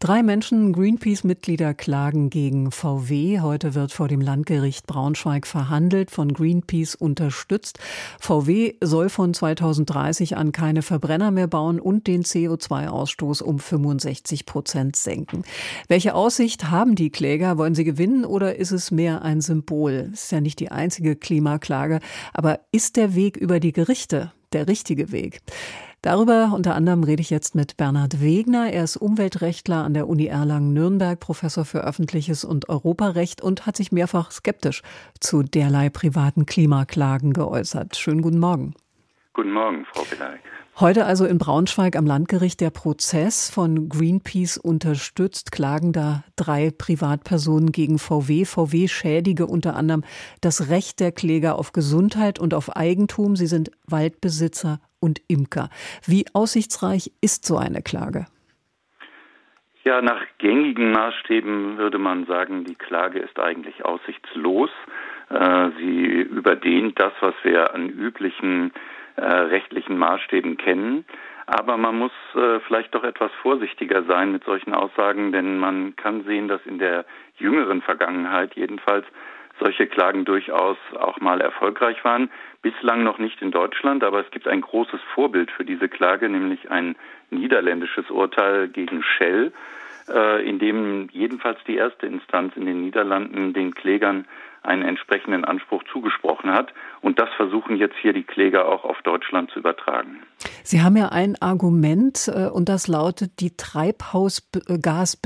Drei Menschen, Greenpeace-Mitglieder, klagen gegen VW. Heute wird vor dem Landgericht Braunschweig verhandelt, von Greenpeace unterstützt. VW soll von 2030 an keine Verbrenner mehr bauen und den CO2-Ausstoß um 65 Prozent senken. Welche Aussicht haben die Kläger? Wollen sie gewinnen oder ist es mehr ein Symbol? Ist ja nicht die einzige Klimaklage, aber ist der Weg über die Gerichte der richtige Weg? Darüber unter anderem rede ich jetzt mit Bernhard Wegner. Er ist Umweltrechtler an der Uni Erlangen-Nürnberg, Professor für öffentliches und Europarecht und hat sich mehrfach skeptisch zu derlei privaten Klimaklagen geäußert. Schönen guten Morgen. Guten Morgen, Frau Belag. Heute also in Braunschweig am Landgericht der Prozess von Greenpeace unterstützt, klagen da drei Privatpersonen gegen VW. VW schädige unter anderem das Recht der Kläger auf Gesundheit und auf Eigentum. Sie sind Waldbesitzer und Imker. Wie aussichtsreich ist so eine Klage? Ja, nach gängigen Maßstäben würde man sagen, die Klage ist eigentlich aussichtslos. Äh, sie überdehnt das, was wir an üblichen äh, rechtlichen Maßstäben kennen. Aber man muss äh, vielleicht doch etwas vorsichtiger sein mit solchen Aussagen, denn man kann sehen, dass in der jüngeren Vergangenheit jedenfalls solche Klagen durchaus auch mal erfolgreich waren. Bislang noch nicht in Deutschland, aber es gibt ein großes Vorbild für diese Klage, nämlich ein niederländisches Urteil gegen Shell, äh, in dem jedenfalls die erste Instanz in den Niederlanden den Klägern einen entsprechenden Anspruch zugesprochen hat. Und das versuchen jetzt hier die Kläger auch auf Deutschland zu übertragen. Sie haben ja ein Argument äh, und das lautet die Treibhausgas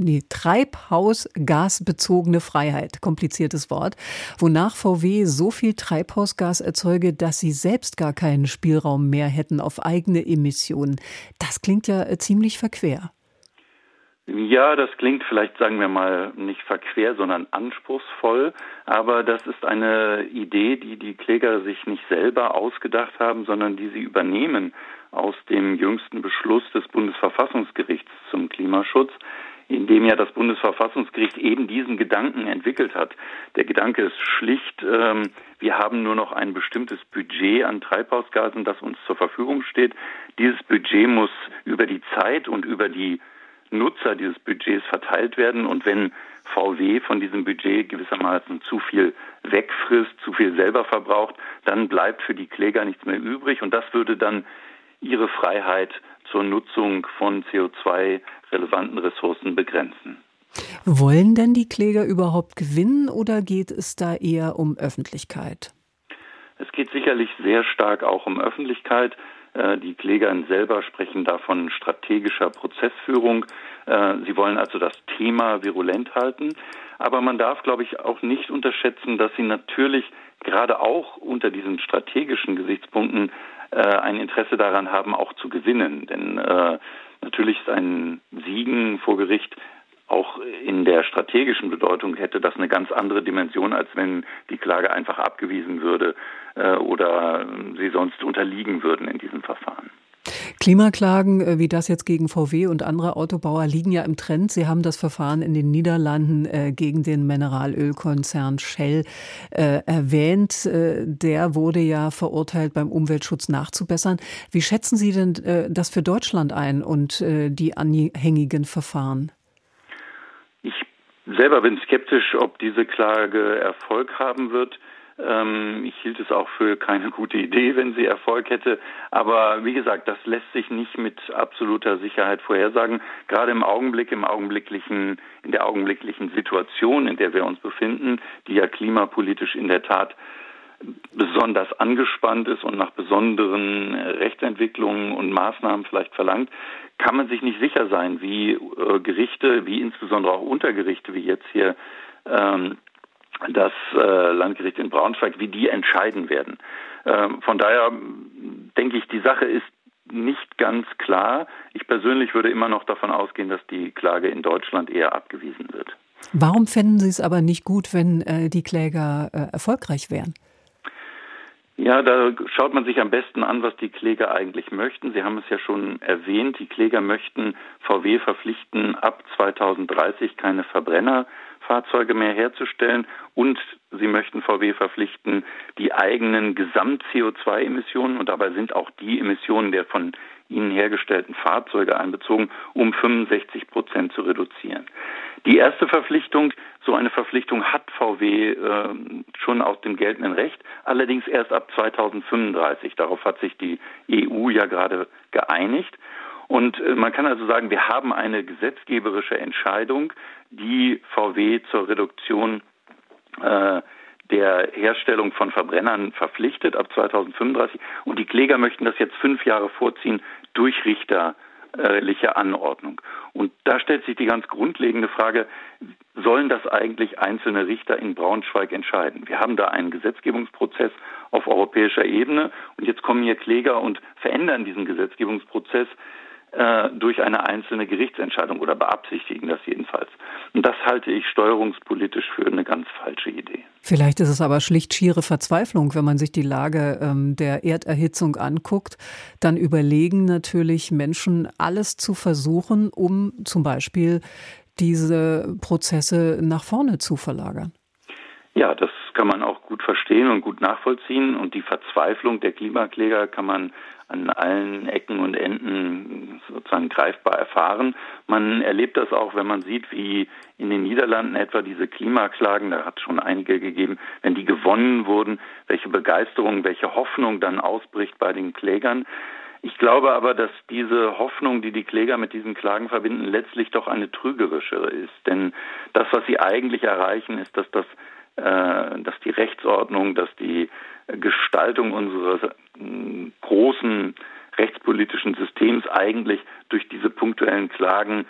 nee, Treibhausgasbezogene Freiheit, kompliziertes Wort, wonach VW so viel Treibhausgas erzeuge, dass sie selbst gar keinen Spielraum mehr hätten auf eigene Emissionen. Das klingt ja äh, ziemlich verquer. Ja, das klingt vielleicht, sagen wir mal, nicht verquer, sondern anspruchsvoll. Aber das ist eine Idee, die die Kläger sich nicht selber ausgedacht haben, sondern die sie übernehmen aus dem jüngsten Beschluss des Bundesverfassungsgerichts zum Klimaschutz, in dem ja das Bundesverfassungsgericht eben diesen Gedanken entwickelt hat. Der Gedanke ist schlicht, ähm, wir haben nur noch ein bestimmtes Budget an Treibhausgasen, das uns zur Verfügung steht. Dieses Budget muss über die Zeit und über die Nutzer dieses Budgets verteilt werden. Und wenn VW von diesem Budget gewissermaßen zu viel wegfrisst, zu viel selber verbraucht, dann bleibt für die Kläger nichts mehr übrig. Und das würde dann ihre Freiheit zur Nutzung von CO2-relevanten Ressourcen begrenzen. Wollen denn die Kläger überhaupt gewinnen oder geht es da eher um Öffentlichkeit? Es geht sicherlich sehr stark auch um Öffentlichkeit. Äh, die Kläger selber sprechen da von strategischer Prozessführung. Äh, sie wollen also das Thema virulent halten. Aber man darf, glaube ich, auch nicht unterschätzen, dass sie natürlich gerade auch unter diesen strategischen Gesichtspunkten äh, ein Interesse daran haben, auch zu gewinnen. Denn natürlich ist ein Siegen vor Gericht auch in der strategischen Bedeutung hätte das eine ganz andere Dimension, als wenn die Klage einfach abgewiesen würde äh, oder sie sonst unterliegen würden in diesem Verfahren. Klimaklagen äh, wie das jetzt gegen VW und andere Autobauer liegen ja im Trend. Sie haben das Verfahren in den Niederlanden äh, gegen den Mineralölkonzern Shell äh, erwähnt. Äh, der wurde ja verurteilt, beim Umweltschutz nachzubessern. Wie schätzen Sie denn äh, das für Deutschland ein und äh, die anhängigen Verfahren? selber bin skeptisch, ob diese Klage Erfolg haben wird. Ähm, ich hielt es auch für keine gute Idee, wenn sie Erfolg hätte. Aber wie gesagt, das lässt sich nicht mit absoluter Sicherheit vorhersagen. Gerade im Augenblick, im augenblicklichen, in der augenblicklichen Situation, in der wir uns befinden, die ja klimapolitisch in der Tat besonders angespannt ist und nach besonderen Rechtsentwicklungen und Maßnahmen vielleicht verlangt, kann man sich nicht sicher sein, wie äh, Gerichte, wie insbesondere auch Untergerichte, wie jetzt hier ähm, das äh, Landgericht in Braunschweig, wie die entscheiden werden. Ähm, von daher denke ich, die Sache ist nicht ganz klar. Ich persönlich würde immer noch davon ausgehen, dass die Klage in Deutschland eher abgewiesen wird. Warum fänden Sie es aber nicht gut, wenn äh, die Kläger äh, erfolgreich wären? Ja, da schaut man sich am besten an, was die Kläger eigentlich möchten. Sie haben es ja schon erwähnt, die Kläger möchten VW verpflichten, ab 2030 keine Verbrenner Fahrzeuge mehr herzustellen und sie möchten VW verpflichten, die eigenen Gesamt-CO2-Emissionen, und dabei sind auch die Emissionen der von ihnen hergestellten Fahrzeuge einbezogen, um 65 Prozent zu reduzieren. Die erste Verpflichtung, so eine Verpflichtung hat VW äh, schon aus dem geltenden Recht, allerdings erst ab 2035. Darauf hat sich die EU ja gerade geeinigt. Und äh, man kann also sagen, wir haben eine gesetzgeberische Entscheidung, die VW zur Reduktion äh, der Herstellung von Verbrennern verpflichtet ab 2035. Und die Kläger möchten das jetzt fünf Jahre vorziehen durch richterliche Anordnung. Und da stellt sich die ganz grundlegende Frage, sollen das eigentlich einzelne Richter in Braunschweig entscheiden? Wir haben da einen Gesetzgebungsprozess auf europäischer Ebene und jetzt kommen hier Kläger und verändern diesen Gesetzgebungsprozess äh, durch eine einzelne Gerichtsentscheidung oder beabsichtigen das jedenfalls. Und das halte ich steuerungspolitisch für eine ganz falsche Idee. Vielleicht ist es aber schlicht schiere Verzweiflung, wenn man sich die Lage ähm, der Erderhitzung anguckt. Dann überlegen natürlich Menschen, alles zu versuchen, um zum Beispiel diese Prozesse nach vorne zu verlagern. Ja, das kann man auch gut verstehen und gut nachvollziehen. Und die Verzweiflung der Klimakläger kann man an allen Ecken und Enden sozusagen greifbar erfahren. Man erlebt das auch, wenn man sieht, wie in den Niederlanden etwa diese Klimaklagen, da hat es schon einige gegeben, wenn die gewonnen wurden, welche Begeisterung, welche Hoffnung dann ausbricht bei den Klägern. Ich glaube aber, dass diese Hoffnung, die die Kläger mit diesen Klagen verbinden, letztlich doch eine trügerische ist. Denn das, was sie eigentlich erreichen, ist, dass das äh, dass die Rechtsordnung, dass die Gestaltung unseres äh, großen rechtspolitischen Systems eigentlich durch diese punktuellen Klagen,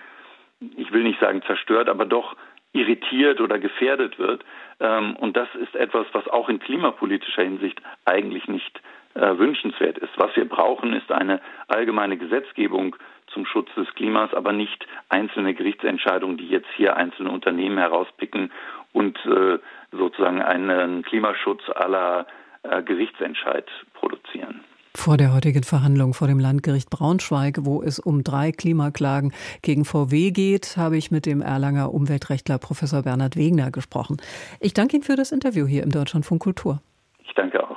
ich will nicht sagen zerstört, aber doch irritiert oder gefährdet wird. Ähm, und das ist etwas, was auch in klimapolitischer Hinsicht eigentlich nicht äh, wünschenswert ist. Was wir brauchen, ist eine allgemeine Gesetzgebung zum Schutz des Klimas, aber nicht einzelne Gerichtsentscheidungen, die jetzt hier einzelne Unternehmen herauspicken und äh, sozusagen einen Klimaschutz aller äh, Gerichtsentscheid produzieren. Vor der heutigen Verhandlung vor dem Landgericht Braunschweig, wo es um drei Klimaklagen gegen VW geht, habe ich mit dem Erlanger Umweltrechtler Professor Bernhard Wegner gesprochen. Ich danke Ihnen für das Interview hier im Deutschlandfunk Kultur. Ich danke auch.